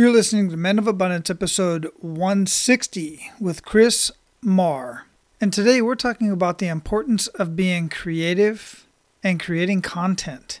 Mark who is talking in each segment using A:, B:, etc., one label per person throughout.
A: You're listening to Men of Abundance, episode 160 with Chris Marr. And today we're talking about the importance of being creative and creating content.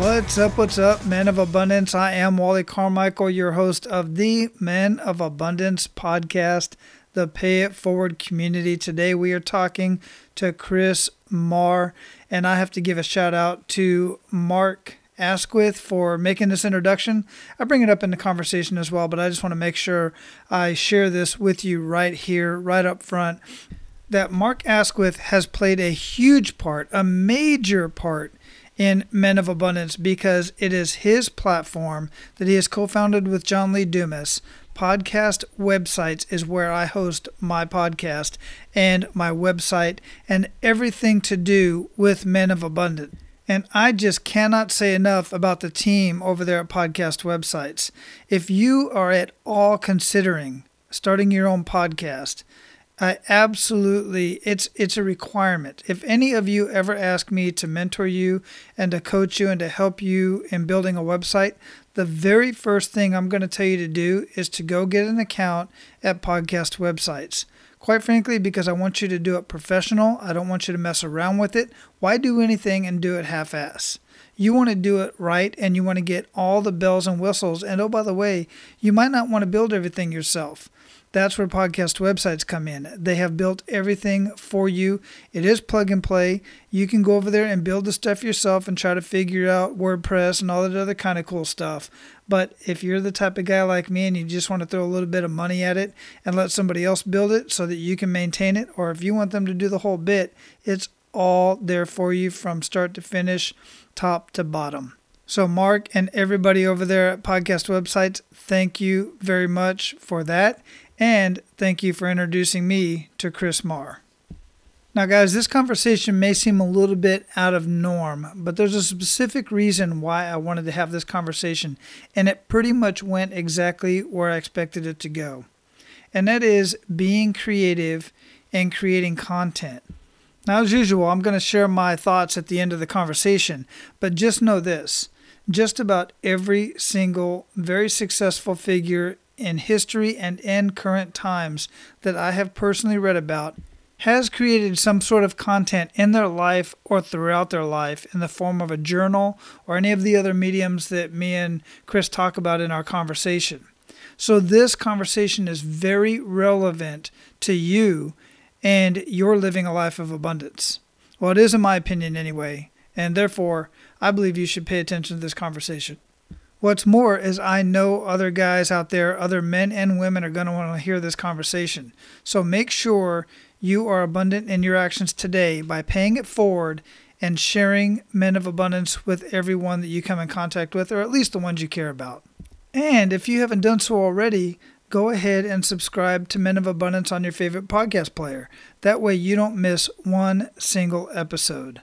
A: What's up? What's up, Men of Abundance? I am Wally Carmichael, your host of the Men of Abundance podcast, the Pay It Forward community. Today we are talking to Chris Marr, and I have to give a shout out to Mark Asquith for making this introduction. I bring it up in the conversation as well, but I just want to make sure I share this with you right here, right up front. That Mark Asquith has played a huge part, a major part in Men of Abundance because it is his platform that he has co founded with John Lee Dumas. Podcast websites is where I host my podcast and my website and everything to do with Men of Abundance. And I just cannot say enough about the team over there at podcast websites. If you are at all considering starting your own podcast, I absolutely it's it's a requirement. If any of you ever ask me to mentor you and to coach you and to help you in building a website, the very first thing I'm going to tell you to do is to go get an account at podcast websites. Quite frankly, because I want you to do it professional. I don't want you to mess around with it. Why do anything and do it half ass? You want to do it right and you want to get all the bells and whistles. And oh, by the way, you might not want to build everything yourself. That's where podcast websites come in. They have built everything for you. It is plug and play. You can go over there and build the stuff yourself and try to figure out WordPress and all that other kind of cool stuff. But if you're the type of guy like me and you just want to throw a little bit of money at it and let somebody else build it so that you can maintain it, or if you want them to do the whole bit, it's all there for you from start to finish, top to bottom. So, Mark and everybody over there at podcast websites, thank you very much for that. And thank you for introducing me to Chris Marr. Now, guys, this conversation may seem a little bit out of norm, but there's a specific reason why I wanted to have this conversation, and it pretty much went exactly where I expected it to go. And that is being creative and creating content. Now, as usual, I'm going to share my thoughts at the end of the conversation, but just know this just about every single very successful figure in history and in current times that I have personally read about has created some sort of content in their life or throughout their life in the form of a journal or any of the other mediums that me and Chris talk about in our conversation. So, this conversation is very relevant to you and you're living a life of abundance. Well, it is in my opinion anyway, and therefore, I believe you should pay attention to this conversation. What's more is I know other guys out there, other men and women are going to want to hear this conversation. So make sure you are abundant in your actions today by paying it forward and sharing men of abundance with everyone that you come in contact with, or at least the ones you care about. And if you haven't done so already, go ahead and subscribe to Men of Abundance on your favorite podcast player. That way you don't miss one single episode.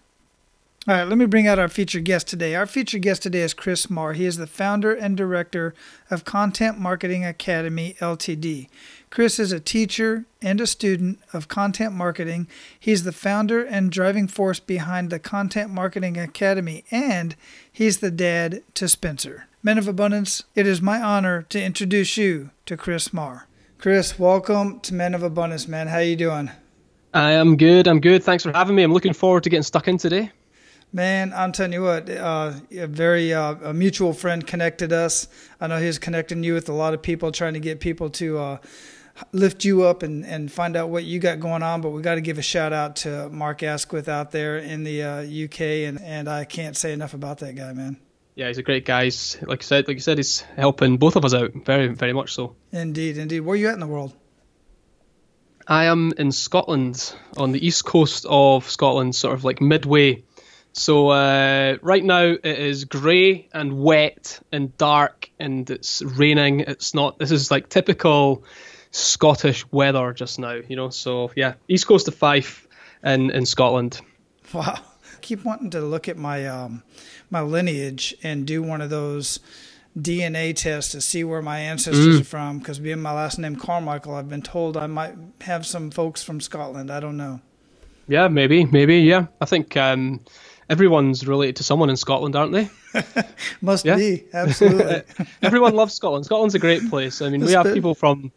A: All right, let me bring out our featured guest today. Our featured guest today is Chris Marr. He is the founder and director of Content Marketing Academy Ltd. Chris is a teacher and a student of content marketing. He's the founder and driving force behind the Content Marketing Academy, and he's the dad to Spencer. Men of Abundance, it is my honor to introduce you to Chris Marr. Chris, welcome to Men of Abundance, man. How you doing?
B: I am good. I'm good. Thanks for having me. I'm looking forward to getting stuck in today.
A: Man, I'm telling you what, uh, a very uh, a mutual friend connected us. I know he's connecting you with a lot of people, trying to get people to uh, lift you up and, and find out what you got going on. But we got to give a shout out to Mark Asquith out there in the UK, uh, and and I can't say enough about that guy, man.
B: Yeah, he's a great guy. He's, like I said, like you said, he's helping both of us out very, very much so.
A: Indeed, indeed. Where are you at in the world?
B: I am in Scotland, on the east coast of Scotland, sort of like midway so uh, right now it is grey and wet and dark and it's raining. It's not. This is like typical Scottish weather just now. You know, so yeah, east coast of Fife in in Scotland.
A: Wow, keep wanting to look at my um, my lineage and do one of those DNA tests to see where my ancestors mm. are from. Because being my last name Carmichael, I've been told I might have some folks from Scotland. I don't know.
B: Yeah, maybe, maybe, yeah. I think um, everyone's related to someone in Scotland, aren't they?
A: Must yeah? be, absolutely.
B: Everyone loves Scotland. Scotland's a great place. I mean, we have bit... people from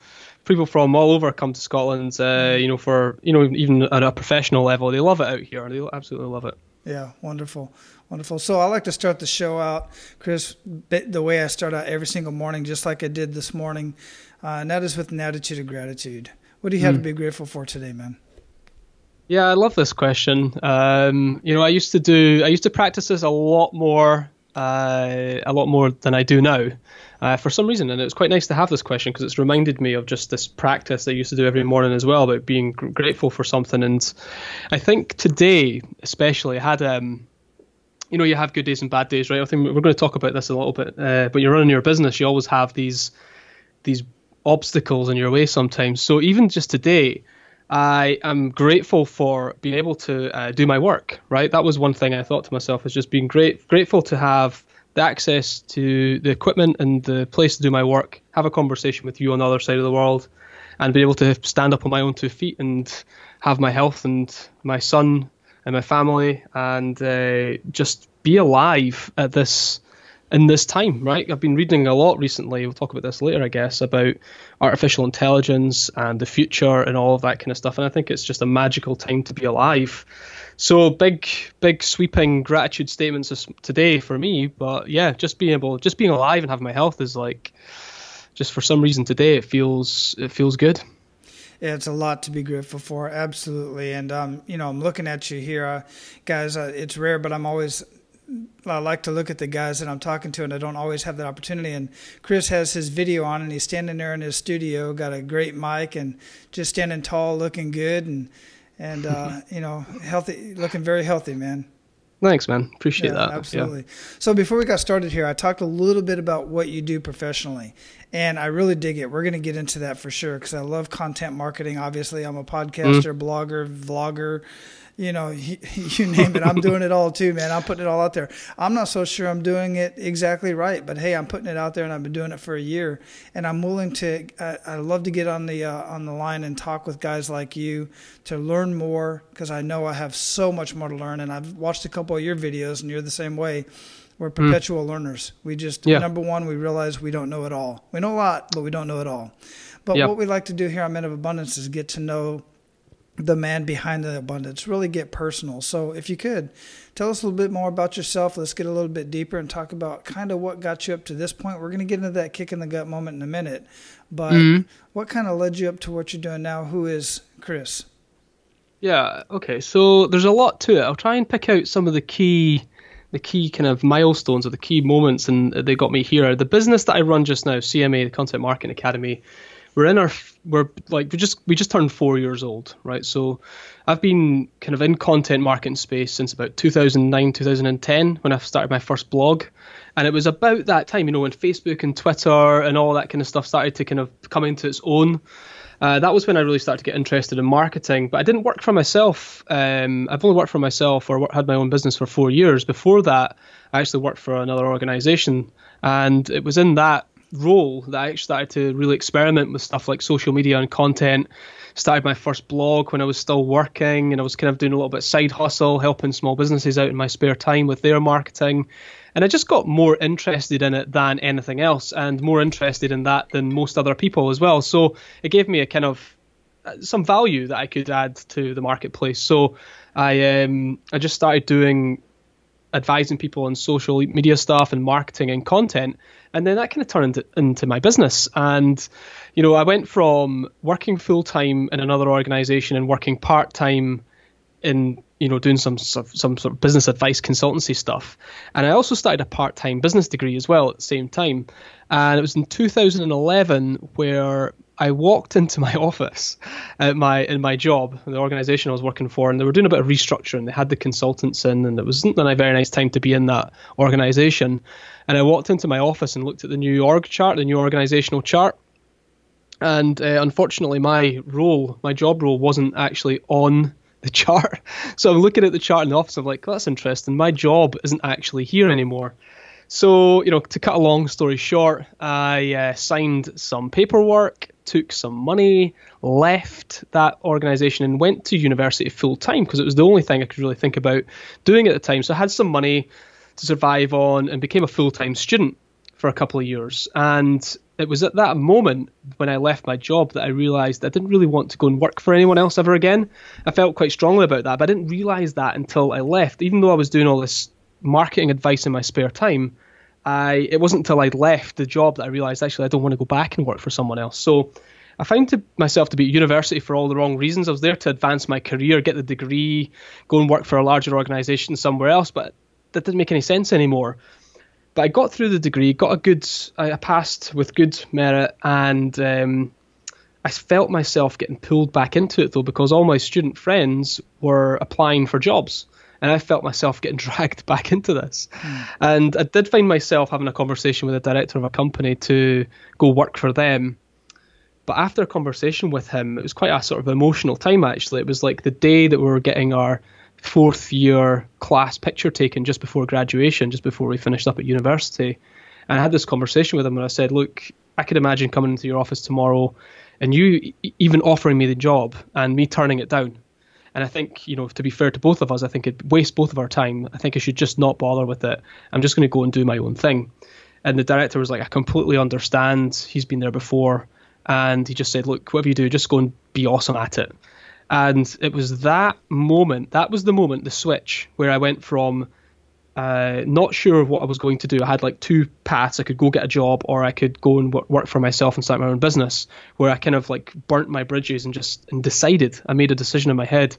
B: people from all over come to Scotland. Uh, you know, for you know, even at a professional level, they love it out here. They absolutely love it.
A: Yeah, wonderful, wonderful. So I like to start the show out, Chris, the way I start out every single morning, just like I did this morning, uh, and that is with an attitude of gratitude. What do you have mm. to be grateful for today, man?
B: Yeah, I love this question. Um, you know, I used to do, I used to practice this a lot more, uh, a lot more than I do now. Uh, for some reason, and it was quite nice to have this question because it's reminded me of just this practice I used to do every morning as well about being gr- grateful for something. And I think today, especially, I had um, you know, you have good days and bad days, right? I think we're going to talk about this a little bit. Uh, but you're running your business, you always have these these obstacles in your way sometimes. So even just today, I am grateful for being able to uh, do my work. Right, that was one thing I thought to myself is just being great, grateful to have the access to the equipment and the place to do my work, have a conversation with you on the other side of the world, and be able to stand up on my own two feet and have my health and my son and my family and uh, just be alive at this in this time, right? I've been reading a lot recently. We'll talk about this later, I guess, about artificial intelligence and the future and all of that kind of stuff. And I think it's just a magical time to be alive. So big, big sweeping gratitude statements today for me. But yeah, just being able, just being alive and having my health is like, just for some reason today it feels it feels good.
A: Yeah, it's a lot to be grateful for, absolutely. And um, you know, I'm looking at you here, uh, guys. Uh, it's rare, but I'm always I like to look at the guys that I'm talking to, and I don't always have that opportunity. And Chris has his video on, and he's standing there in his studio, got a great mic, and just standing tall, looking good, and and uh, you know, healthy, looking very healthy, man.
B: Thanks, man. Appreciate yeah, that.
A: Absolutely. Yeah. So before we got started here, I talked a little bit about what you do professionally, and I really dig it. We're going to get into that for sure because I love content marketing. Obviously, I'm a podcaster, mm-hmm. blogger, vlogger you know, you name it. I'm doing it all too, man. I'm putting it all out there. I'm not so sure I'm doing it exactly right, but hey, I'm putting it out there, and I've been doing it for a year, and I'm willing to. I, I love to get on the uh, on the line and talk with guys like you to learn more because I know I have so much more to learn, and I've watched a couple of your videos, and you're the same way. We're hmm. perpetual mm. learners. We just yeah. number one, we realize we don't know it all. We know a lot, but we don't know it all. But what we like to do here on Men of Abundance is get to know the man behind the abundance. Really get personal. So, if you could tell us a little bit more about yourself, let's get a little bit deeper and talk about kind of what got you up to this point. We're going to get into that kick in the gut moment in a minute, but mm-hmm. what kind of led you up to what you're doing now? Who is Chris?
B: Yeah. Okay. So there's a lot to it. I'll try and pick out some of the key. The key kind of milestones or the key moments, and uh, they got me here. The business that I run just now, CMA, the Content Marketing Academy, we're in our we're like we just we just turned four years old, right? So I've been kind of in content marketing space since about 2009, 2010 when I started my first blog, and it was about that time, you know, when Facebook and Twitter and all that kind of stuff started to kind of come into its own. Uh, that was when I really started to get interested in marketing. But I didn't work for myself. Um, I've only worked for myself or had my own business for four years. Before that, I actually worked for another organization, and it was in that role that I actually started to really experiment with stuff like social media and content. Started my first blog when I was still working, and I was kind of doing a little bit side hustle, helping small businesses out in my spare time with their marketing. And I just got more interested in it than anything else, and more interested in that than most other people as well. So it gave me a kind of uh, some value that I could add to the marketplace. So I um, I just started doing advising people on social media stuff and marketing and content and then that kind of turned into, my business. And you know i went from working full time in another organization and working part time in you know doing some some sort of business advice consultancy stuff. And i also started a part-time business degree as well at the same time. And it was in 2011 where I walked into my office at my in my job, the organization I was working for, and they were doing a bit of restructuring. They had the consultants in, and it wasn't a very nice time to be in that organization. And I walked into my office and looked at the new org chart, the new organizational chart, and uh, unfortunately, my role, my job role, wasn't actually on the chart. So I'm looking at the chart in the office. I'm like, that's interesting. My job isn't actually here anymore. So, you know, to cut a long story short, I uh, signed some paperwork, took some money, left that organization, and went to university full time because it was the only thing I could really think about doing at the time. So I had some money to survive on and became a full time student for a couple of years. And it was at that moment when I left my job that I realized I didn't really want to go and work for anyone else ever again. I felt quite strongly about that, but I didn't realize that until I left. Even though I was doing all this marketing advice in my spare time, I it wasn't until I left the job that I realized actually I don't want to go back and work for someone else. So I found to myself to be at university for all the wrong reasons. I was there to advance my career, get the degree, go and work for a larger organization somewhere else, but that didn't make any sense anymore. But I got through the degree, got a good, I passed with good merit, and um, I felt myself getting pulled back into it though because all my student friends were applying for jobs and I felt myself getting dragged back into this. Mm. And I did find myself having a conversation with a director of a company to go work for them. But after a conversation with him, it was quite a sort of emotional time actually. It was like the day that we were getting our fourth year class picture taken just before graduation, just before we finished up at university. And I had this conversation with him and I said, Look, I could imagine coming into your office tomorrow and you even offering me the job and me turning it down and I think, you know, to be fair to both of us, I think it wastes both of our time. I think I should just not bother with it. I'm just going to go and do my own thing. And the director was like, I completely understand. He's been there before. And he just said, look, whatever you do, just go and be awesome at it. And it was that moment, that was the moment, the switch, where I went from uh, not sure what I was going to do. I had like two paths. I could go get a job, or I could go and work for myself and start my own business. Where I kind of like burnt my bridges and just and decided. I made a decision in my head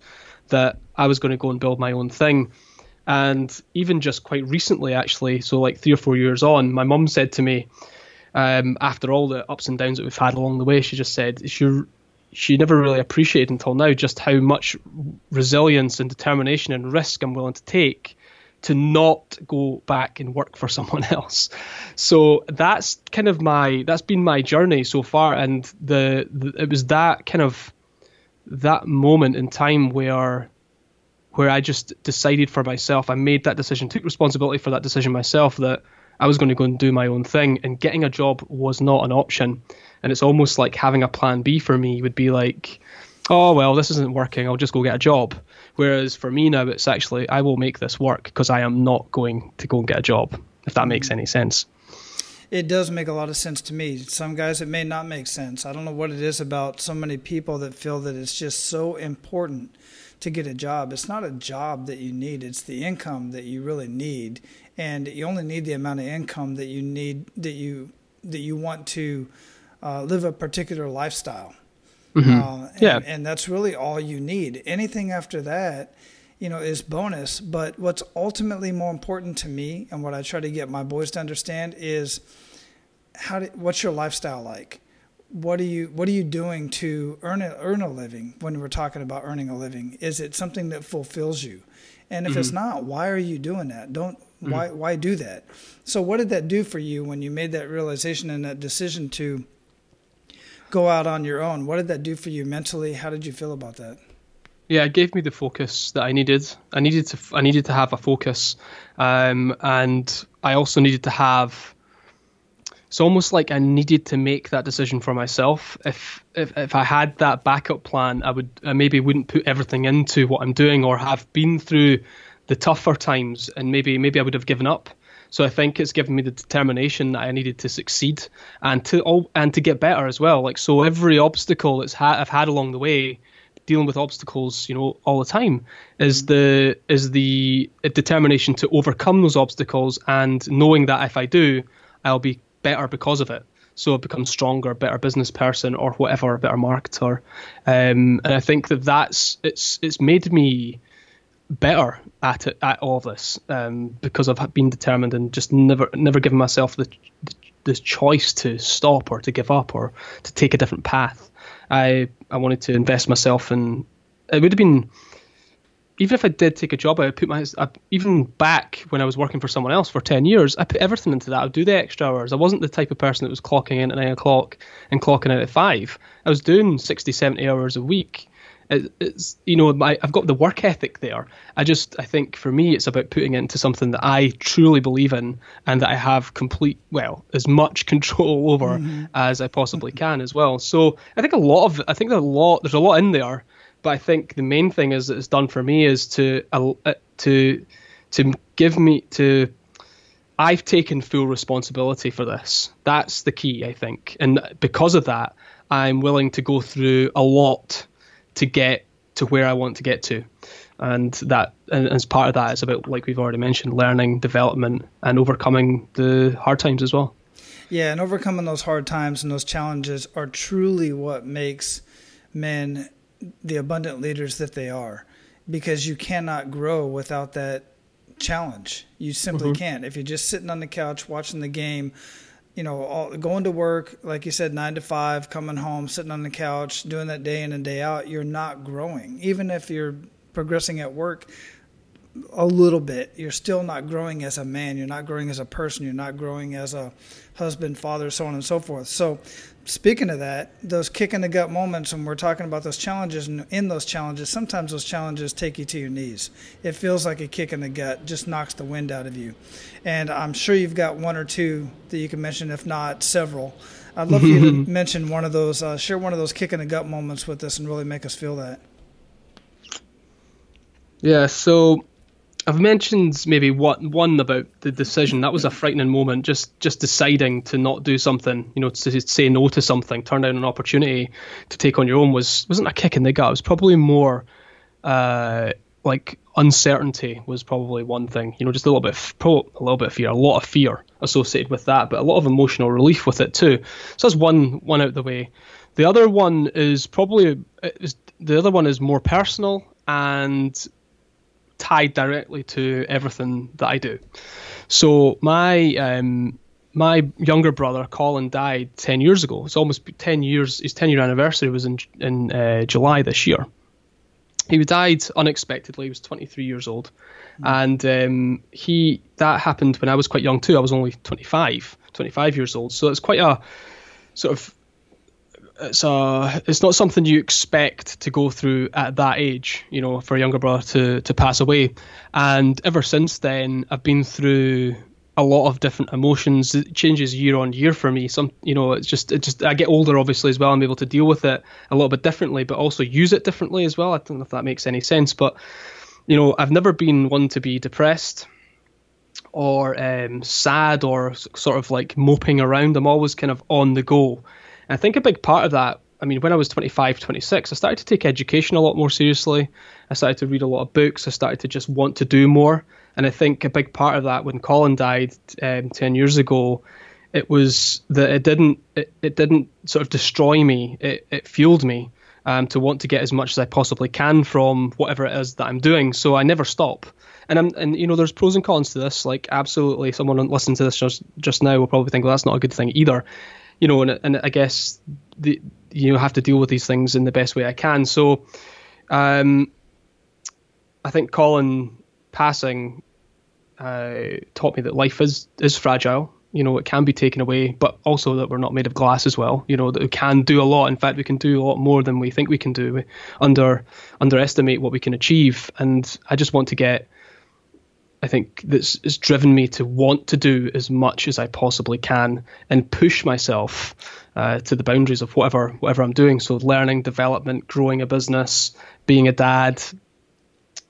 B: that I was going to go and build my own thing. And even just quite recently, actually, so like three or four years on, my mum said to me, um, after all the ups and downs that we've had along the way, she just said she she never really appreciated until now just how much resilience and determination and risk I'm willing to take to not go back and work for someone else. So that's kind of my that's been my journey so far, and the, the it was that kind of that moment in time where where I just decided for myself. I made that decision, took responsibility for that decision myself that I was going to go and do my own thing, and getting a job was not an option. And it's almost like having a plan B for me would be like, oh well, this isn't working. I'll just go get a job. Whereas for me now, it's actually I will make this work because I am not going to go and get a job. If that makes any sense.
A: It does make a lot of sense to me. Some guys, it may not make sense. I don't know what it is about so many people that feel that it's just so important to get a job. It's not a job that you need, it's the income that you really need. And you only need the amount of income that you need, that you, that you want to uh, live a particular lifestyle. Mm-hmm. Uh, and, yeah. And that's really all you need. Anything after that, you know, is bonus. But what's ultimately more important to me and what I try to get my boys to understand is how do, what's your lifestyle like? What are you what are you doing to earn a, earn a living when we're talking about earning a living? Is it something that fulfills you? And if mm-hmm. it's not, why are you doing that? Don't mm-hmm. why why do that? So what did that do for you when you made that realization and that decision to go out on your own. What did that do for you mentally? How did you feel about that?
B: Yeah, it gave me the focus that I needed. I needed to I needed to have a focus, um, and I also needed to have. It's almost like I needed to make that decision for myself. If if if I had that backup plan, I would I maybe wouldn't put everything into what I'm doing or have been through the tougher times, and maybe maybe I would have given up. So I think it's given me the determination that I needed to succeed and to all and to get better as well. Like so, every obstacle that's ha- I've had along the way, dealing with obstacles, you know, all the time, is the is the determination to overcome those obstacles and knowing that if I do, I'll be better because of it. So I've become stronger, better business person, or whatever, better marketer. Um, and I think that that's it's it's made me better at it at all of this um, because I've been determined and just never never given myself the, the choice to stop or to give up or to take a different path. I I wanted to invest myself in. It would have been even if I did take a job, I would put my I, even back when I was working for someone else for ten years. I put everything into that. I would do the extra hours. I wasn't the type of person that was clocking in at nine o'clock and clocking out at five. I was doing 60, 70 hours a week. It, it's you know my, I've got the work ethic there. I just I think for me it's about putting it into something that I truly believe in and that I have complete well as much control over mm-hmm. as I possibly can as well. So I think a lot of I think there's a lot there's a lot in there but I think the main thing is that it's done for me is to uh, to to give me to I've taken full responsibility for this. That's the key, I think, and because of that, I'm willing to go through a lot to get to where I want to get to. And that, and as part of that, is about, like we've already mentioned, learning, development, and overcoming the hard times as well.
A: Yeah, and overcoming those hard times and those challenges are truly what makes men the abundant leaders that they are because you cannot grow without that challenge. You simply mm-hmm. can't. If you're just sitting on the couch watching the game, you know, all, going to work, like you said, nine to five, coming home, sitting on the couch, doing that day in and day out, you're not growing. Even if you're progressing at work a little bit, you're still not growing as a man. You're not growing as a person. You're not growing as a husband, father, so on and so forth. So speaking of that, those kick in the gut moments when we're talking about those challenges, and in those challenges, sometimes those challenges take you to your knees. It feels like a kick in the gut, just knocks the wind out of you. And I'm sure you've got one or two that you can mention, if not several. I'd love for you to mention one of those, uh, share one of those kick in the gut moments with us and really make us feel that.
B: Yeah, so I've mentioned maybe one one about the decision. That was a frightening moment. Just just deciding to not do something, you know, to say no to something, turn down an opportunity to take on your own was wasn't a kick in the gut. It was probably more uh, like uncertainty was probably one thing. You know, just a little bit, of, a little bit of fear, a lot of fear associated with that, but a lot of emotional relief with it too. So that's one one out the way. The other one is probably is, the other one is more personal and tied directly to everything that I do. So my um, my younger brother Colin died ten years ago. It's almost ten years. His ten year anniversary was in in uh, July this year. He died unexpectedly. He was 23 years old, mm. and um, he that happened when I was quite young too. I was only 25, 25 years old. So it's quite a sort of it's a it's not something you expect to go through at that age, you know, for a younger brother to to pass away. And ever since then, I've been through a lot of different emotions. It changes year on year for me. Some, you know, it's just it just I get older obviously as well. I'm able to deal with it a little bit differently, but also use it differently as well. I don't know if that makes any sense, but you know, I've never been one to be depressed or um, sad or sort of like moping around. I'm always kind of on the go and I think a big part of that, I mean, when I was 25, 26, I started to take education a lot more seriously. I started to read a lot of books. I started to just want to do more. And I think a big part of that, when Colin died um, 10 years ago, it was that it didn't it, it didn't sort of destroy me. It, it fueled me um, to want to get as much as I possibly can from whatever it is that I'm doing. So I never stop. And I'm and you know there's pros and cons to this. Like absolutely, someone listening to this just just now will probably think, well, that's not a good thing either you know, and, and I guess the you have to deal with these things in the best way I can. So, um, I think Colin passing uh, taught me that life is is fragile. You know, it can be taken away, but also that we're not made of glass as well. You know, that we can do a lot. In fact, we can do a lot more than we think we can do. We under underestimate what we can achieve, and I just want to get I think that's has driven me to want to do as much as I possibly can and push myself uh, to the boundaries of whatever whatever I'm doing. So learning, development, growing a business, being a dad,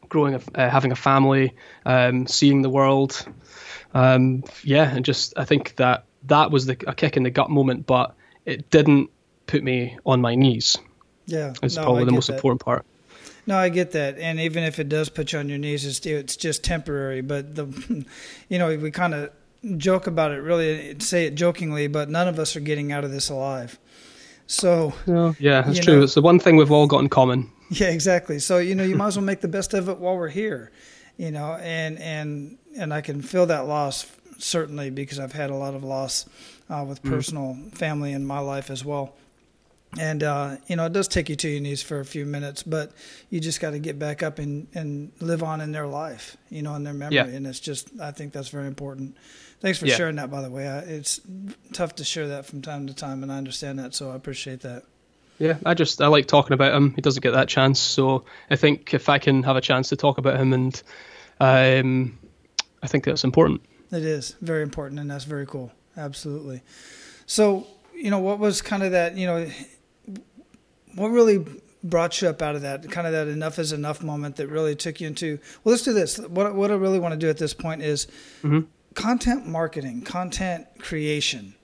B: growing, a, uh, having a family, um, seeing the world. Um, yeah, and just I think that that was the, a kick in the gut moment, but it didn't put me on my knees.
A: Yeah,
B: it's no, probably I the most that. important part.
A: No, I get that, and even if it does put you on your knees, it's it's just temporary. But the, you know, we kind of joke about it, really say it jokingly, but none of us are getting out of this alive. So
B: yeah, that's true. Know, it's the one thing we've all got in common.
A: Yeah, exactly. So you know, you might as well make the best of it while we're here. You know, and and and I can feel that loss certainly because I've had a lot of loss uh, with mm. personal mm. family in my life as well. And uh, you know it does take you to your knees for a few minutes, but you just got to get back up and, and live on in their life, you know, in their memory,
B: Yeah.
A: and it's just I think that's very important. Thanks for
B: Yeah.
A: sharing that, by the way. I, it's tough to share that from time to time, and I understand that, so I appreciate that.
B: Yeah, I just I like talking about him. He doesn't get that chance, so I think if I can have a chance to talk about him, and um, I think that's important.
A: It is very important, and that's very cool. Absolutely. So, you know, what was kind of that, you know, what really brought you up out of that, kind of that enough is enough moment that really took you into, well, let's do this. What, what I really want to do at this point is
B: Mhm.
A: content marketing, content creation.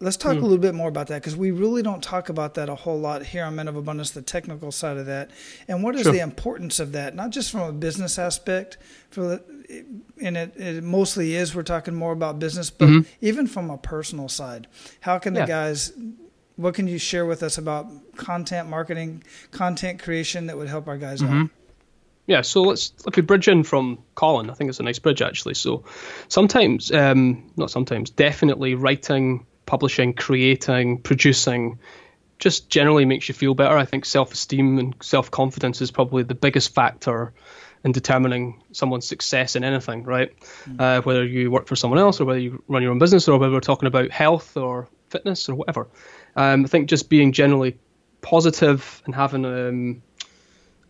A: Let's talk a little bit more about that because we really don't talk about that a whole lot here on Men of Abundance, the technical side of that, and what is
B: Sure.
A: the importance of that, not just from a business aspect, for the, and it, it mostly is. We're talking more about business, but
B: Mhm.
A: even from a personal side, how can the guys? What can you share with us about content marketing, content creation that would help our guys out?
B: Mhm. Yeah, so let's if we bridge in from Colin, I think it's a nice bridge actually. So sometimes, um, not sometimes, definitely writing, publishing, creating, producing, just generally makes you feel better. I think self-esteem and self-confidence is probably the biggest factor in determining someone's success in anything, right? Uh, whether you work for someone else or whether you run your own business or whether we're talking about health or fitness or whatever. Um, I think just being generally positive and having um,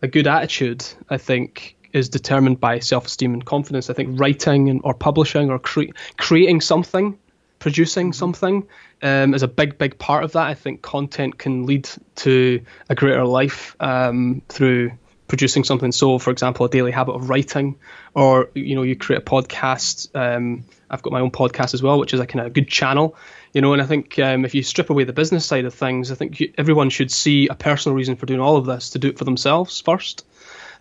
B: a good attitude, I think, is determined by self-esteem and confidence. I think writing and, or publishing or cre- creating something, producing something, um, is a big, big part of that. I think content can lead to a greater life um, through producing something. So, for example, a daily habit of writing, or you know, you create a podcast. Um, I've got my own podcast as well, which is a kind of a good channel. You know, and I think um, if you strip away the business side of things, I think you, everyone should see a personal reason for doing all of this to do it for themselves first.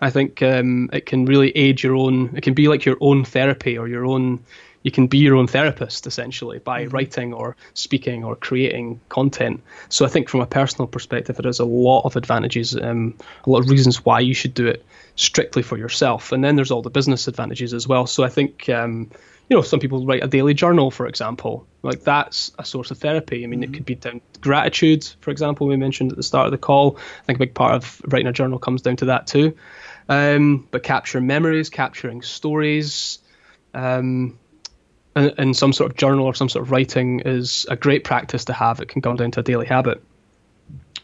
B: I think um, it can really aid your own. It can be like your own therapy or your own. You can be your own therapist essentially by writing or speaking or creating content. So I think from a personal perspective, there is a lot of advantages, um, a lot of reasons why you should do it strictly for yourself. And then there's all the business advantages as well. So I think. Um, you know, some people write a daily journal, for example. Like that's a source of therapy. I mean, it could be down to gratitude, for example, we mentioned at the start of the call. I think a big part of writing a journal comes down to that too. Um, but capturing memories, capturing stories, um, and, and some sort of journal or some sort of writing is a great practice to have. It can come down to a daily habit.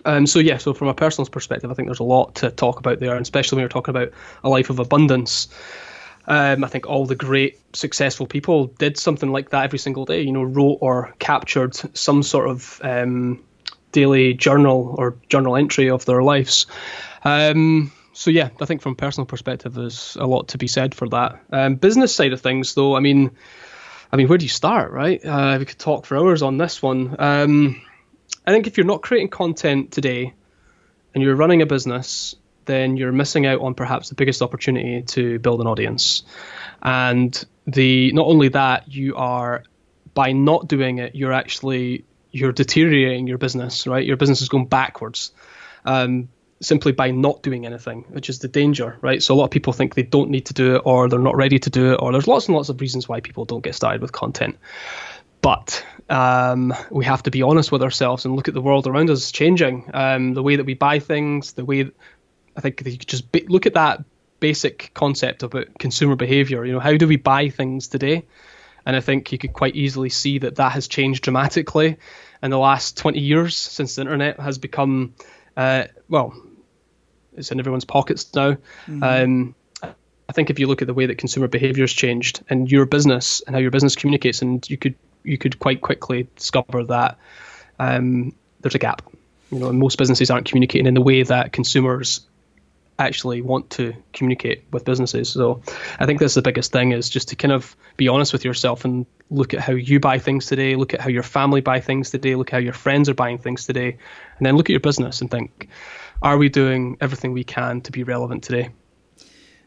B: Um, so yeah, so from a personal perspective, I think there's a lot to talk about there, and especially when you're talking about a life of abundance. Um, I think all the great successful people did something like that every single day. You know, wrote or captured some sort of um, daily journal or journal entry of their lives. Um, so yeah, I think from a personal perspective, there's a lot to be said for that. Um, business side of things, though, I mean, I mean, where do you start, right? Uh, we could talk for hours on this one. Um, I think if you're not creating content today and you're running a business, then you're missing out on perhaps the biggest opportunity to build an audience. And the not only that, you are by not doing it, you're actually you're deteriorating your business, right? Your business is going backwards. Um, simply by not doing anything, which is the danger, right? So a lot of people think they don't need to do it or they're not ready to do it, or there's lots and lots of reasons why people don't get started with content. But um, we have to be honest with ourselves and look at the world around us changing. Um, the way that we buy things, the way I think you could just ba- look at that basic concept about consumer behavior. You know, how do we buy things today? And I think you could quite easily see that that has changed dramatically in the last 20 years since the internet has become, uh, well, it's in everyone's pockets now. Um, I think if you look at the way that consumer behavior has changed and your business and how your business communicates, and you could you could quite quickly discover that um, there's a gap. You know, and most businesses aren't communicating in the way that consumers actually want to communicate with businesses. So I think that's the biggest thing is just to kind of be honest with yourself and look at how you buy things today, look at how your family buy things today, look at how your friends are buying things today, and then look at your business and think, are we doing everything we can to be relevant today?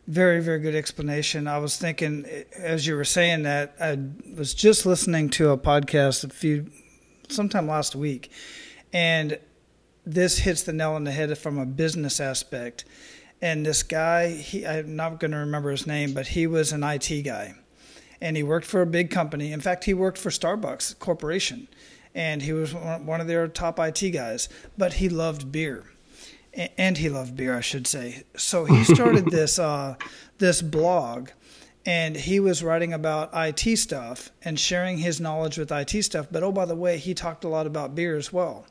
A: Very, very good explanation. I was thinking as you were saying that, I was just listening to a podcast a few, sometime last week, and this hits the nail on the head from a business aspect. And this guy, he, I'm not going to remember his name, but he was an IT guy, and he worked for a big company. In fact, he worked for Starbucks Corporation, and he was one of their top IT guys. But he loved beer, and he loved beer, I should say. So he started this uh, this blog and he was writing about IT stuff and sharing his knowledge with IT stuff. But oh, by the way, he talked a lot about beer as well.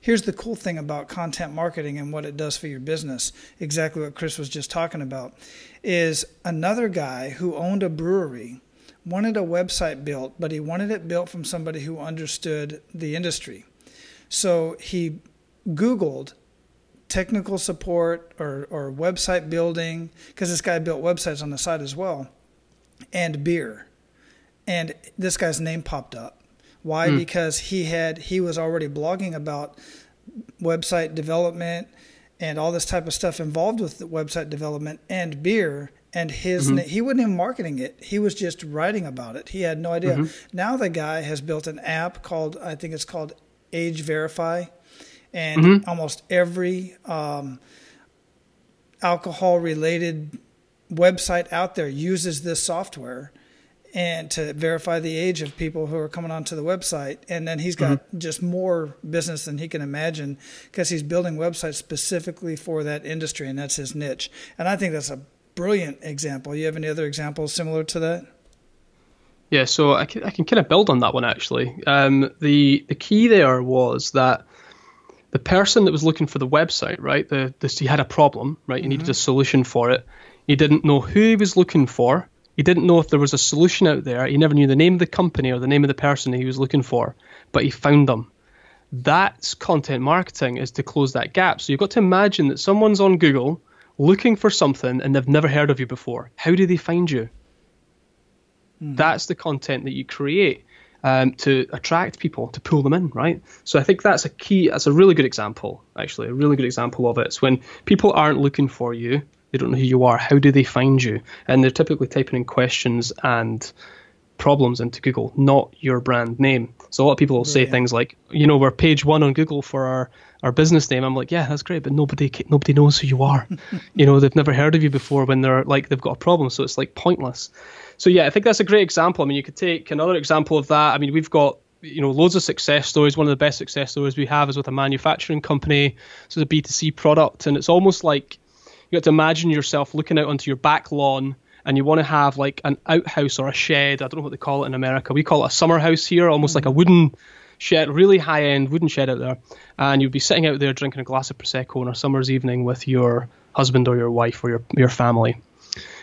A: Here's the cool thing about content marketing and what it does for your business. Exactly what Chris was just talking about is another guy who owned a brewery wanted a website built, but he wanted it built from somebody who understood the industry. So he Googled technical support or, or website building because this guy built websites on the side as well and beer. And this guy's name popped up. Why? Mm. Because he had he was already blogging about website development and all this type of stuff involved with website development and beer and his mm-hmm. he wasn't even marketing it he was just writing about it he had no idea mm-hmm. now the guy has built an app called i think it's called age verify and mm-hmm. almost every um, alcohol related website out there uses this software and to verify the age of people who are coming onto the website and then he's got mm-hmm. just more business than he can imagine because he's building websites specifically for that industry and that's his niche and i think that's a brilliant example you have any other examples similar to that
B: yeah so i can, I can kind of build on that one actually um, the the key there was that the person that was looking for the website right the, the he had a problem right he mm-hmm. needed a solution for it he didn't know who he was looking for. He didn't know if there was a solution out there. He never knew the name of the company or the name of the person he was looking for, but he found them. That's content marketing is to close that gap. So you've got to imagine that someone's on Google looking for something and they've never heard of you before. How do they find you? Mm. That's the content that you create um, to attract people, to pull them in, right? So I think that's a key, that's a really good example, actually, a really good example of it. It's when people aren't looking for you, they don't know who you are. How do they find you? And they're typically typing in questions and problems into Google, not your brand name. So a lot of people will say yeah. things like, you know, we're page one on Google for our, our business name. I'm like, yeah, that's great, but nobody nobody knows who you are. you know, they've never heard of you before when they're like they've got a problem. So it's like pointless. So yeah, I think that's a great example. I mean, you could take another example of that. I mean, we've got you know loads of success stories. One of the best success stories we have is with a manufacturing company. So it's a B2C product, and it's almost like you have to imagine yourself looking out onto your back lawn and you want to have like an outhouse or a shed. I don't know what they call it in America. We call it a summer house here, almost like a mm. wooden shed, really high end wooden shed out there. And you'd be sitting out there drinking a glass of prosecco on a summer's evening with your husband or your wife or your your family.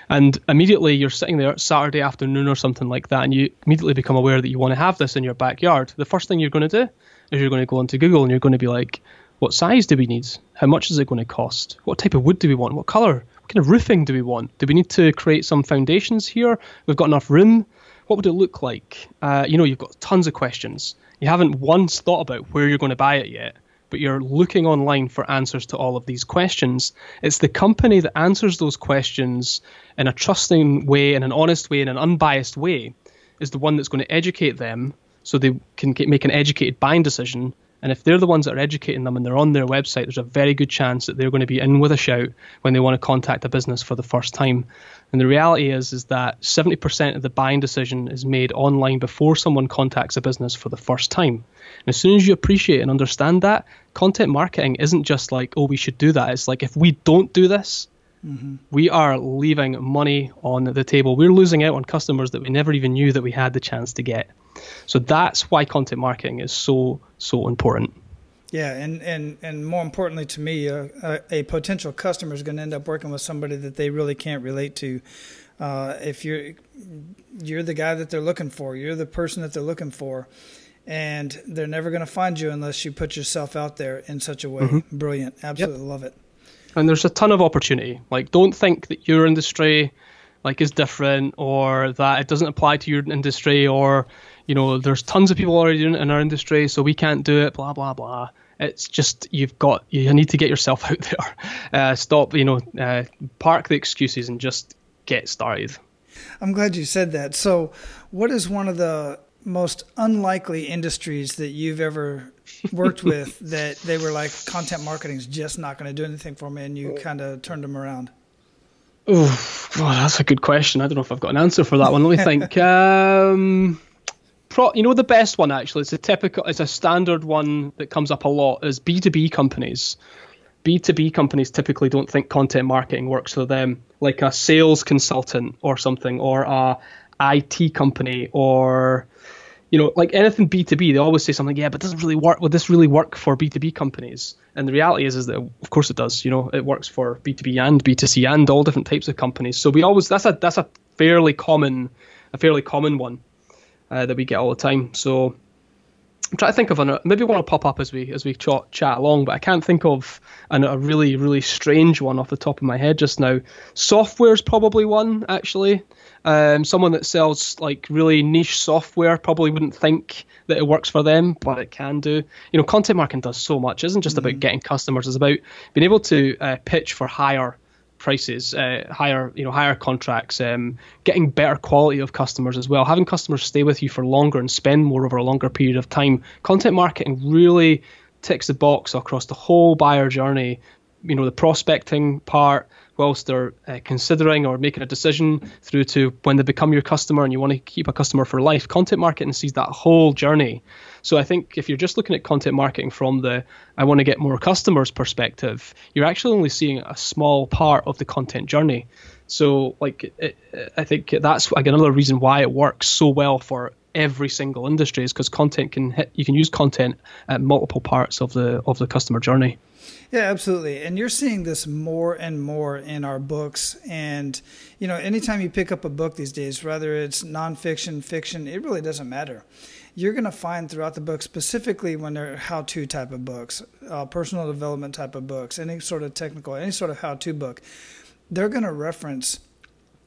B: And immediately you're sitting there Saturday afternoon or something like that, and you immediately become aware that you want to have this in your backyard. The first thing you're going to do is you're going to go onto Google and you're going to be like, what size do we need? How much is it going to cost? What type of wood do we want? What colour? What kind of roofing do we want? Do we need to create some foundations here? We've got enough room. What would it look like? Uh, you know, you've got tons of questions. You haven't once thought about where you're going to buy it yet, but you're looking online for answers to all of these questions. It's the company that answers those questions in a trusting way, in an honest way, in an unbiased way, is the one that's going to educate them so they can make an educated buying decision and if they're the ones that are educating them and they're on their website, there's a very good chance that they're going to be in with a shout when they want to contact a business for the first time. And the reality is is that 70% of the buying decision is made online before someone contacts a business for the first time. And as soon as you appreciate and understand that, content marketing isn't just like, oh, we should do that. It's like if we don't do this, Mm-hmm. We are leaving money on the table. We're losing out on customers that we never even knew that we had the chance to get. So that's why content marketing is so so important.
A: Yeah, and and and more importantly to me, a, a, potential customer is going to end up working with somebody that they really can't relate to. Uh, if you're you're the guy that they're looking for, you're the person that they're looking for, and they're never going to find you unless you put yourself out there in such a way. Mm-hmm. Brilliant, absolutely yep. love it
B: and there's a ton of opportunity. Like, don't think that your industry like is different or that it doesn't apply to your industry or you know there's tons of people already doing it in our industry so we can't do it blah blah blah. It's just you've got you need to get yourself out there. Uh, stop you know uh, park the excuses and just get started.
A: I'm glad you said that. So what is one of the most unlikely industries that you've ever worked with that they were like content marketing is just not going to do anything for me and you kind of turned them around?
B: Oh well, that's a good question. I don't know if i've got an answer for that one. Let me think. Um, pro, you know the best one actually. It's a typical, it's a standard one that comes up a lot. Is B two B companies. B two B companies typically don't think content marketing works for them, like a sales consultant or something, or a IT company, or you know, like anything B two B. They always say something, yeah, but doesn't really work. Would this really work for B two B companies? And the reality is, is that of course it does. You know, it works for B two B and B two C and all different types of companies. So we always that's a that's a fairly common a fairly common one uh, that we get all the time. So I'm trying to think of a maybe one will pop up as we as we chat, chat along, but I can't think of an, a really really strange one off the top of my head just now. Software's probably one actually. Um, someone that sells like really niche software probably wouldn't think that it works for them, but it can do. You know, content marketing does so much. It isn't just mm-hmm. about getting customers. It's about being able to uh, pitch for higher prices, uh, higher you know higher contracts, um, getting better quality of customers as well, having customers stay with you for longer and spend more over a longer period of time. Content marketing really ticks the box across the whole buyer journey. You know the prospecting part, whilst they're uh, considering or making a decision through to when they become your customer and you want to keep a customer for life. Content marketing sees that whole journey. So I think if you're just looking at content marketing from the I want to get more customers perspective, you're actually only seeing a small part of the content journey. So like it, I think that's again another reason why it works so well for every single industry is because content can hit you can use content at multiple parts of the of the customer journey.
A: Yeah, absolutely. And you're seeing this more and more in our books. And, you know, anytime you pick up a book these days, whether it's nonfiction, fiction, it really doesn't matter. You're going to find throughout the book, specifically when they're how to type of books, uh, personal development type of books, any sort of technical, any sort of how to book, they're going to reference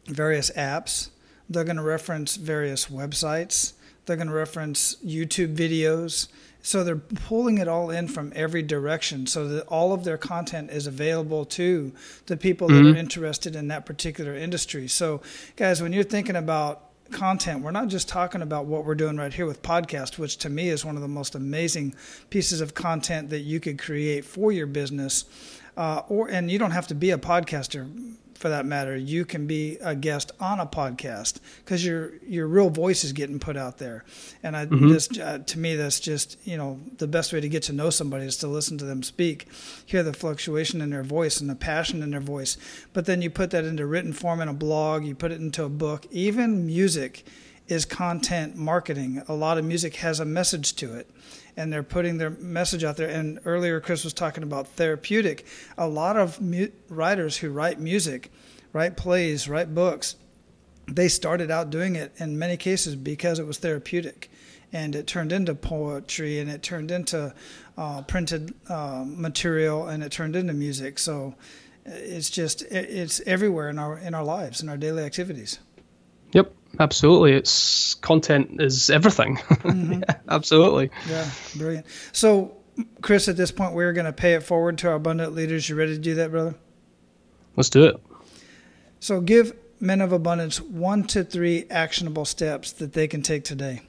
A: various apps, they're going to reference various websites, they're going to reference YouTube videos so they're pulling it all in from every direction so that all of their content is available to the people mm-hmm. that are interested in that particular industry. So, guys, when you're thinking about content, we're not just talking about what we're doing right here with podcast, which to me is one of the most amazing pieces of content that you could create for your business. Uh, or and you don't have to be a podcaster for that matter, you can be a guest on a podcast because your your real voice is getting put out there. And I mm-hmm. this uh, to me that's just you know the best way to get to know somebody is to listen to them speak, hear the fluctuation in their voice and the passion in their voice. But then you put that into written form in a blog, you put it into a book, even music is content marketing. A lot of music has a message to it and they're putting their message out there. And earlier, Chris was talking about therapeutic. A lot of mu- writers who write music, write plays, write books, they started out doing it in many cases because it was therapeutic. And it turned into poetry and it turned into uh, printed uh, material and it turned into music. So it's just, it's everywhere in our, in our lives, in our daily activities.
B: Yep absolutely. It's content is everything. Mm-hmm. yeah, absolutely.
A: Yeah, brilliant. So, Chris, at this point, we're going to pay it forward to our abundant leaders. You ready to do that, brother?
B: Let's do it.
A: So, give men of abundance one to three actionable steps that they can take today.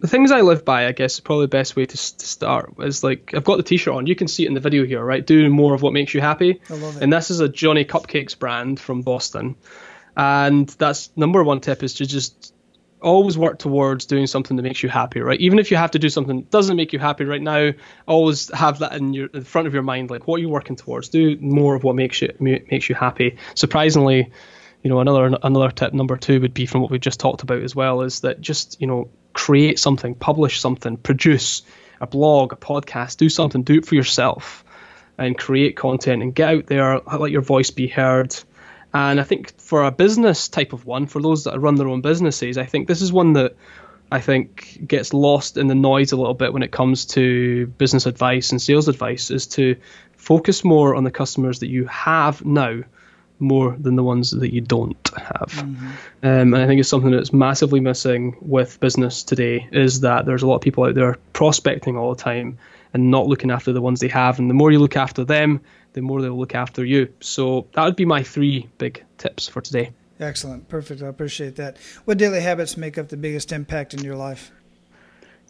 B: The things I live by, I guess, is probably the best way to, to start is like I've got the T-shirt on. You can see it in the video here, right? Do more of what makes you happy.
A: I love it.
B: And this is a Johnny Cupcakes brand from Boston. And that's number one tip is to just always work towards doing something that makes you happy, right? Even if you have to do something that doesn't make you happy right now, always have that in your in front of your mind, like what are you're working towards. Do more of what makes you makes you happy. Surprisingly, you know, another another tip number two would be from what we've just talked about as well is that just you know create something, publish something, produce a blog, a podcast, do something, do it for yourself, and create content and get out there, let your voice be heard and I think for a business type of one, for those that run their own businesses, I think this is one that I think gets lost in the noise a little bit when it comes to business advice and sales advice is to focus more on the customers that you have now more than the ones that you don't have. Mm-hmm. Um, and I think it's something that's massively missing with business today is that there's a lot of people out there prospecting all the time and not looking after the ones they have. And the more you look after them, the more they'll look after you. So that would be my three big tips for today.
A: Excellent. Perfect. I appreciate that. What daily habits make up the biggest impact in your life?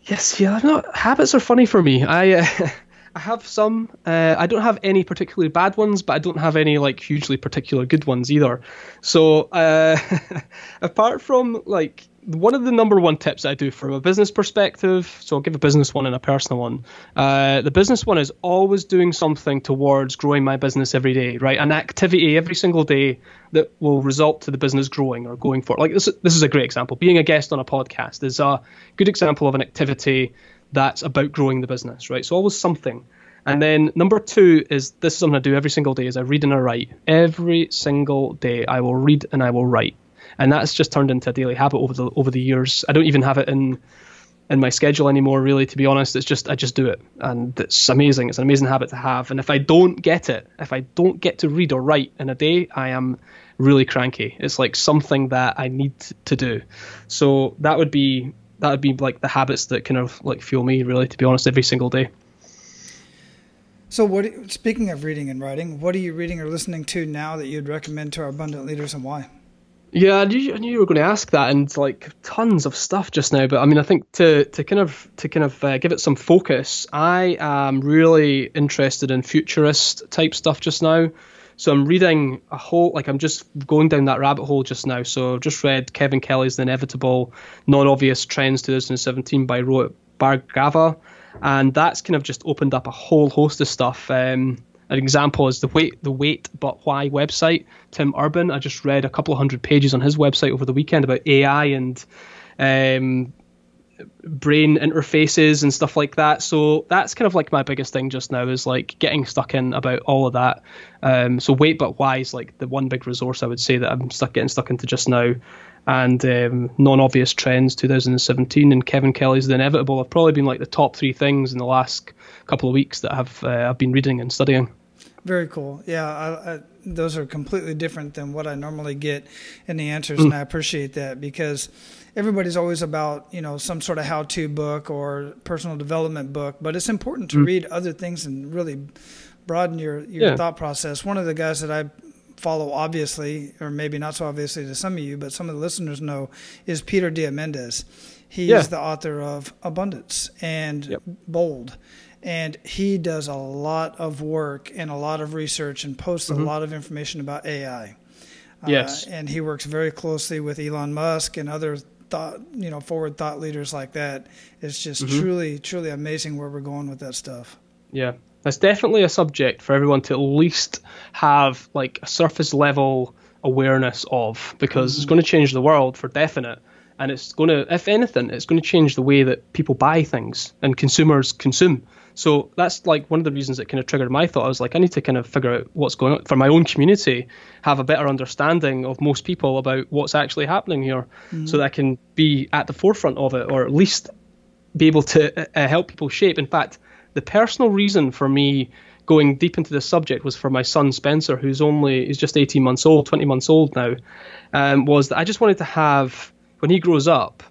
B: Yes, yeah, not habits are funny for me. I uh, I have some. Uh, I don't have any particularly bad ones, but I don't have any like hugely particular good ones either. So uh, apart from like one of the number one tips I do from a business perspective, so I'll give a business one and a personal one. Uh, the business one is always doing something towards growing my business every day, right? An activity every single day that will result to the business growing or going for. Like this, this is a great example. Being a guest on a podcast is a good example of an activity that's about growing the business, right? So always something. And then number two is this is something I do every single day is I read and I write. Every single day I will read and I will write and that's just turned into a daily habit over the over the years. I don't even have it in in my schedule anymore. Really, to be honest, it's just I just do it, and it's amazing. It's an amazing habit to have. And if I don't get it, if I don't get to read or write in a day, I am really cranky. It's like something that I need to do. So that would be that would be like the habits that kind of like fuel me really to be honest every single day
A: so what speaking of reading and writing what are you reading or listening to now that you'd recommend to our abundant leaders and why
B: yeah, I knew, I knew you were going to ask that, and like tons of stuff just now. But I mean, I think to to kind of to kind of uh, give it some focus, I am really interested in futurist type stuff just now. So I'm reading a whole like I'm just going down that rabbit hole just now. So I've just read Kevin Kelly's The Inevitable Non-Obvious Trends 2017 by Rohit Bhargava, and that's kind of just opened up a whole host of stuff. Um, an example is the wait the wait but why website. Tim Urban. I just read a couple of hundred pages on his website over the weekend about AI and um, brain interfaces and stuff like that. So that's kind of like my biggest thing just now is like getting stuck in about all of that. Um, so wait but why is like the one big resource I would say that I'm stuck getting stuck into just now. And um, non-obvious trends 2017 and Kevin Kelly's The Inevitable have probably been like the top three things in the last couple of weeks that I've uh, I've been reading and studying.
A: Very cool. Yeah, I, I, those are completely different than what I normally get in the answers, mm. and I appreciate that because everybody's always about you know some sort of how-to book or personal development book, but it's important to mm. read other things and really broaden your your yeah. thought process. One of the guys that I follow, obviously, or maybe not so obviously to some of you, but some of the listeners know, is Peter Diamandis. He's yeah. the author of Abundance and yep. Bold and he does a lot of work and a lot of research and posts mm-hmm. a lot of information about AI.
B: Uh, yes,
A: uh, and he works very closely with Elon Musk and other thought, you know, forward thought leaders like that. It's just mm-hmm. truly, truly amazing where we're going with that stuff.
B: Yeah, that's definitely a subject for everyone to at least have like a surface level awareness of because mm-hmm. it's going to change the world for definite and it's going to if anything it's going to change the way that people buy things and consumers consume so that's like one of the reasons that kind of triggered my thought. I was like, I need to kind of figure out what's going on for my own community, have a better understanding of most people about what's actually happening here, mm-hmm. so that I can be at the forefront of it, or at least be able to uh, uh, help people shape. In fact, the personal reason for me going deep into this subject was for my son Spencer, who's only is just 18 months old, 20 months old now, um, was that I just wanted to have when he grows up,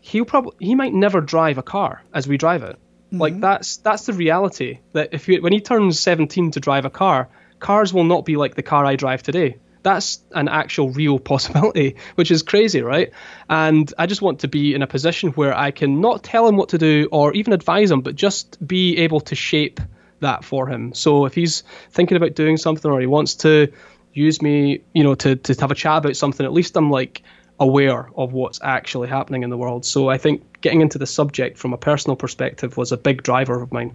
B: he'll probably he might never drive a car as we drive it Mm-hmm. Like that's that's the reality. That if you, when he turns 17 to drive a car, cars will not be like the car I drive today. That's an actual real possibility, which is crazy, right? And I just want to be in a position where I can not tell him what to do or even advise him, but just be able to shape that for him. So if he's thinking about doing something or he wants to use me, you know, to, to have a chat about something, at least I'm like aware of what's actually happening in the world. So I think getting into the subject from a personal perspective was a big driver of mine.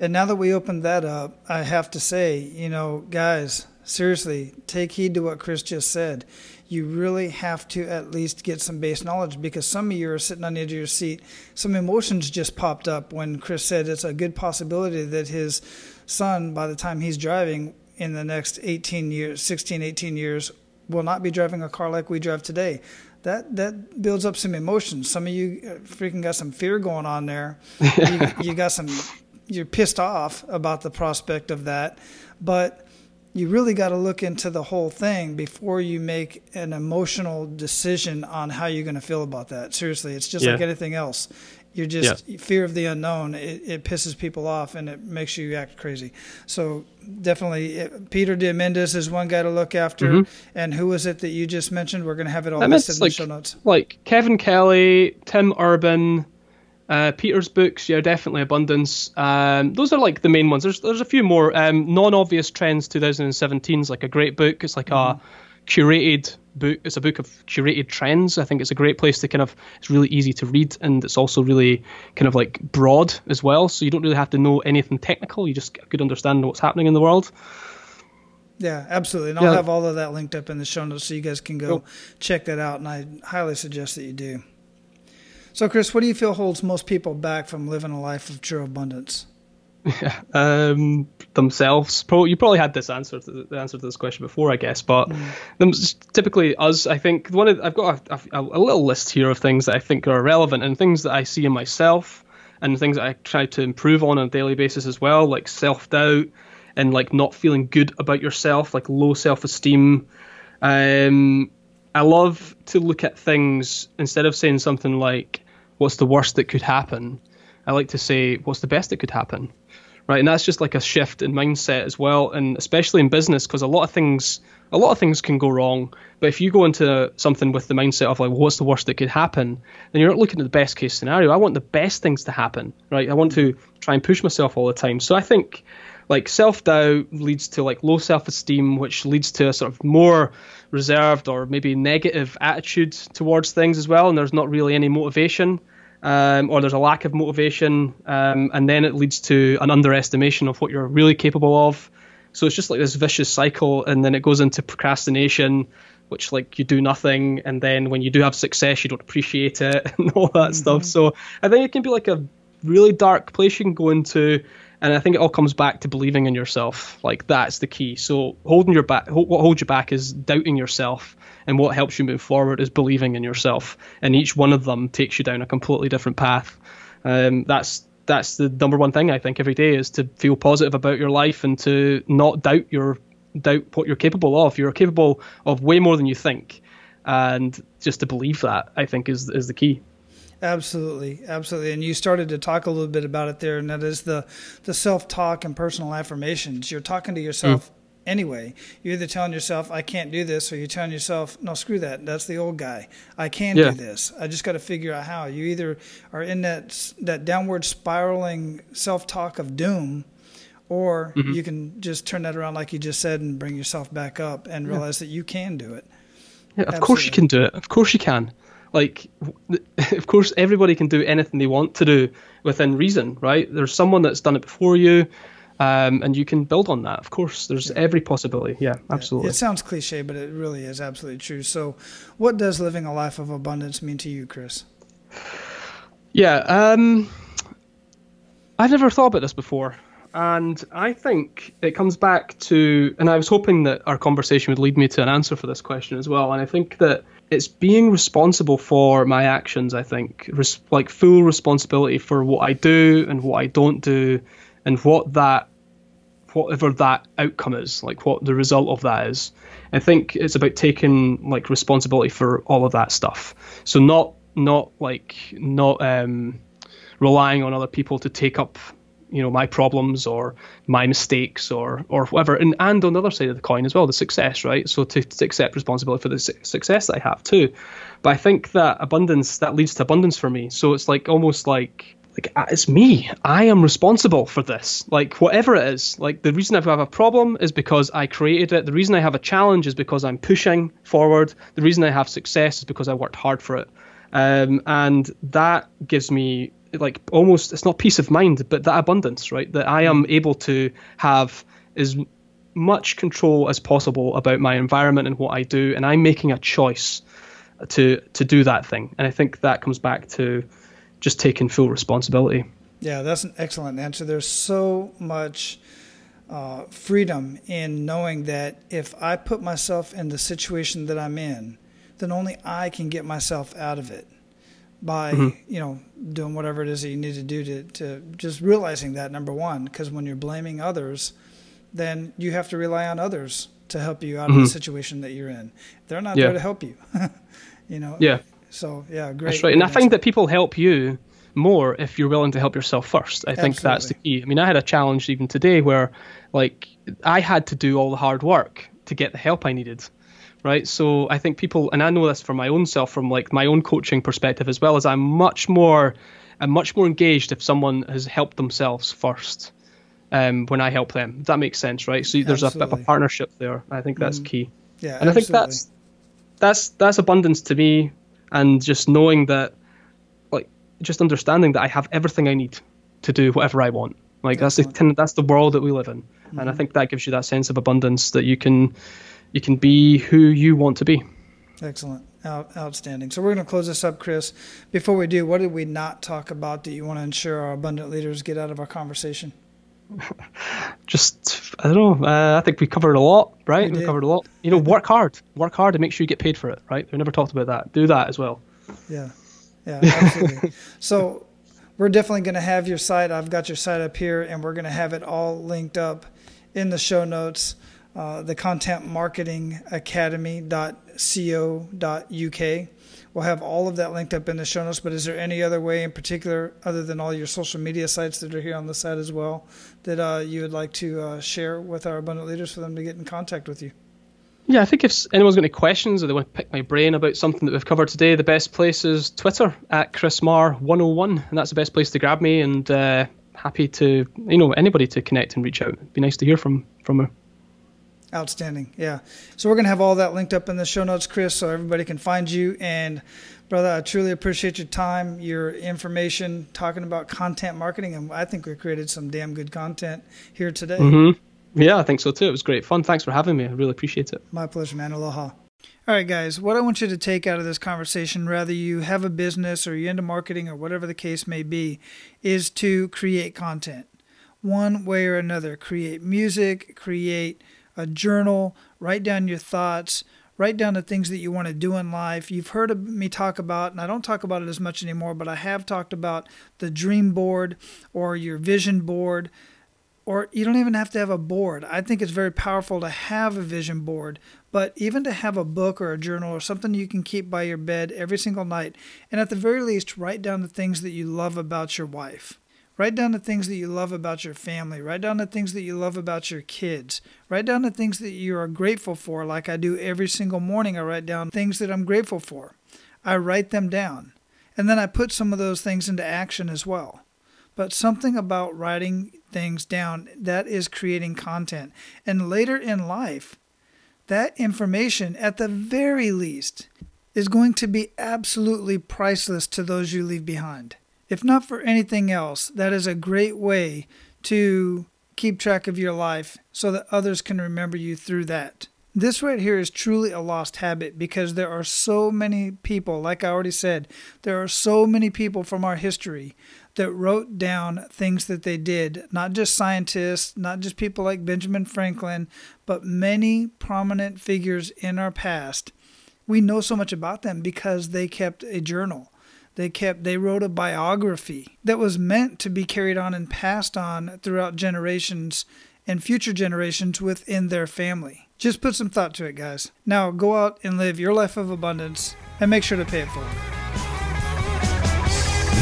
A: And now that we opened that up, I have to say, you know, guys, seriously, take heed to what Chris just said. You really have to at least get some base knowledge because some of you are sitting on the edge of your seat. Some emotions just popped up when Chris said it's a good possibility that his son, by the time he's driving in the next 18 years, 16, 18 years, will not be driving a car like we drive today. That that builds up some emotions. Some of you uh, freaking got some fear going on there. you, you got some. You're pissed off about the prospect of that, but you really got to look into the whole thing before you make an emotional decision on how you're going to feel about that. Seriously, it's just yeah. like anything else. You're just yeah. fear of the unknown. It, it, pisses people off and it makes you act crazy. So definitely, it, Peter Diamandis is one guy to look after. Mm-hmm. And who was it that you just mentioned? We're going to have it all listed in
B: like,
A: the show notes.
B: Like Kevin Kelly, Tim Urban, uh, Peter's books, yeah, definitely abundance. Um, those are like the main ones. There's there's a few more. Um, Non-obvious trends 2017 is like a great book. It's like mm-hmm. a curated book. It's a book of curated trends. I think it's a great place to kind of. It's really easy to read, and it's also really kind of like broad as well. So you don't really have to know anything technical. You just get a good understanding of what's happening in the world.
A: Yeah, absolutely. And I'll have all of that linked up in the show notes so you guys can go cool. check that out. And I highly suggest that you do. So, Chris, what do you feel holds most people back from living a life of true abundance?
B: Yeah, um, themselves. Probably, you probably had this answer to the answer to this question before, I guess. But mm. them, typically, us. I think one of I've got a, a, a, little list here of things that I think are relevant and things that I see in myself and things that I try to improve on on a daily basis as well, like self doubt, and like not feeling good about yourself, like low self esteem. Um, I love to look at things instead of saying something like, "What's the worst that could happen?" I like to say, "What's the best that could happen?" Right, and that's just like a shift in mindset as well, and especially in business, because a lot of things, a lot of things can go wrong. But if you go into something with the mindset of like, well, "What's the worst that could happen?" then you're not looking at the best case scenario. I want the best things to happen, right? I want to try and push myself all the time. So I think like self doubt leads to like low self esteem, which leads to a sort of more reserved or maybe negative attitude towards things as well, and there's not really any motivation. Um, or there's a lack of motivation, um, and then it leads to an underestimation of what you're really capable of. So it's just like this vicious cycle, and then it goes into procrastination, which like you do nothing, and then when you do have success, you don't appreciate it and all that mm-hmm. stuff. So I think it can be like a really dark place you can go into and I think it all comes back to believing in yourself. Like that's the key. So holding your back, what holds you back is doubting yourself, and what helps you move forward is believing in yourself. And each one of them takes you down a completely different path. Um, that's that's the number one thing I think every day is to feel positive about your life and to not doubt your doubt what you're capable of. You're capable of way more than you think, and just to believe that I think is is the key.
A: Absolutely, absolutely. And you started to talk a little bit about it there, and that is the the self talk and personal affirmations. You're talking to yourself. Anyway, you're either telling yourself, I can't do this, or you're telling yourself, no, screw that. That's the old guy. I can yeah. do this. I just got to figure out how. You either are in that, that downward spiraling self talk of doom, or mm-hmm. you can just turn that around, like you just said, and bring yourself back up and realize yeah. that you can do it.
B: Yeah, of Absolutely. course you can do it. Of course you can like of course everybody can do anything they want to do within reason right there's someone that's done it before you um, and you can build on that. Of course there's every possibility. Yeah. absolutely.
A: It sounds cliche but it really is absolutely true. So what does living a life of abundance mean to you chris?
B: Yeah um, i've never thought about this before. And I think it comes back to, and I was hoping that our conversation would lead me to an answer for this question as well. And I think that it's being responsible for my actions. I think. Res- like full responsibility for what I do and what I don't do, and what that whatever that outcome is, like what the result of that is. I think it's about taking like responsibility for all of that stuff. So not not like not um, relying on other people to take up you know my problems or my mistakes or or whatever and and on the other side of the coin as well the success right so to, to accept responsibility for the su- success that i have too but i think that abundance that leads to abundance for me so it's like almost like like uh, it's me. I am responsible for this. Like whatever it is. Like the reason i have a problem is because i created it. The reason i have a challenge is because i'm pushing forward. The reason i have success is because i worked hard for it. Um, and that gives me like almost it's not peace of mind, but that abundance, right? That I am able to have as much control as possible about my environment and what I do, and I'm making a choice to to do that thing. And I think that comes back to just taking full responsibility.
A: Yeah, that's an excellent answer. There's so much uh, freedom in knowing that if I put myself in the situation that I'm in, then only I can get myself out of it by mm-hmm. you know doing whatever it is that you need to do to, to just realizing that number one because when you're blaming others then you have to rely on others to help you out mm-hmm. of the mm-hmm. situation that you're in they're not yeah. there to help you you know
B: yeah
A: so yeah great
B: that's right and i find that people help you more if you're willing to help yourself first i Absolutely. think that's the key i mean i had a challenge even today where like i had to do all the hard work to get the help i needed right? So I think people, and I know this from my own self, from like my own coaching perspective as well, as I'm much more, I'm much more engaged if someone has helped themselves first. Um, when I help them, that makes sense, right? So there's a, bit of a, partnership there. I think that's mm. key.
A: Yeah,
B: and
A: absolutely.
B: I think that's that's that's abundance to me, and just knowing that, like, just understanding that I have everything I need to do whatever I want. Like that's the that's the world that we live in, mm-hmm. and I mm-hmm. think that gives you that sense of abundance that you can you can be who you want to be.
A: Excellent. Out, outstanding. So we're going to close this up, Chris. Before we do, what did we not talk about that you want to ensure our abundant leaders get out of our conversation?
B: Just, I don't know. Uh, I think we covered a lot, right? We, we covered a lot. You know, work hard. Work hard and make sure you get paid for it, right? We never talked about that. Do that as well.
A: Yeah. Yeah, absolutely. so we're definitely going to have your site. I've got your site up here, and we're going to have it all linked up in the show notes. Uh, the Content Marketing Academy.co.uk. We'll have all of that linked up in the show notes. But is there any other way in particular, other than all your social media sites that are here on the site as well, that uh, you would like to uh, share with our abundant leaders for them to get in contact with you?
B: Yeah, I think if anyone's got any questions or they want to pick my brain about something that we've covered today, the best place is Twitter at chrismar101, and that's the best place to grab me. And uh, happy to, you know, anybody to connect and reach out. It'd be nice to hear from from her.
A: Outstanding. Yeah. So we're going to have all that linked up in the show notes, Chris, so everybody can find you. And, brother, I truly appreciate your time, your information, talking about content marketing. And I think we created some damn good content here today.
B: Mm-hmm. Yeah, I think so too. It was great fun. Thanks for having me. I really appreciate it.
A: My pleasure, man. Aloha. All right, guys, what I want you to take out of this conversation, whether you have a business or you're into marketing or whatever the case may be, is to create content one way or another. Create music, create a journal, write down your thoughts, write down the things that you want to do in life. You've heard me talk about, and I don't talk about it as much anymore, but I have talked about the dream board or your vision board, or you don't even have to have a board. I think it's very powerful to have a vision board, but even to have a book or a journal or something you can keep by your bed every single night, and at the very least, write down the things that you love about your wife. Write down the things that you love about your family. Write down the things that you love about your kids. Write down the things that you are grateful for, like I do every single morning. I write down things that I'm grateful for. I write them down. And then I put some of those things into action as well. But something about writing things down that is creating content. And later in life, that information, at the very least, is going to be absolutely priceless to those you leave behind. If not for anything else, that is a great way to keep track of your life so that others can remember you through that. This right here is truly a lost habit because there are so many people, like I already said, there are so many people from our history that wrote down things that they did, not just scientists, not just people like Benjamin Franklin, but many prominent figures in our past. We know so much about them because they kept a journal. They kept they wrote a biography that was meant to be carried on and passed on throughout generations and future generations within their family. Just put some thought to it, guys. Now go out and live your life of abundance and make sure to pay it forward.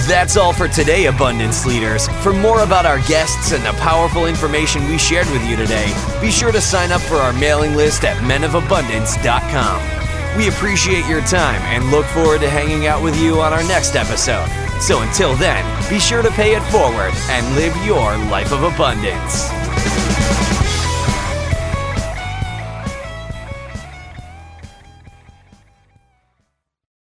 C: That's all for today, Abundance Leaders. For more about our guests and the powerful information we shared with you today, be sure to sign up for our mailing list at menofabundance.com. We appreciate your time and look forward to hanging out with you on our next episode. So until then, be sure to pay it forward and live your life of abundance.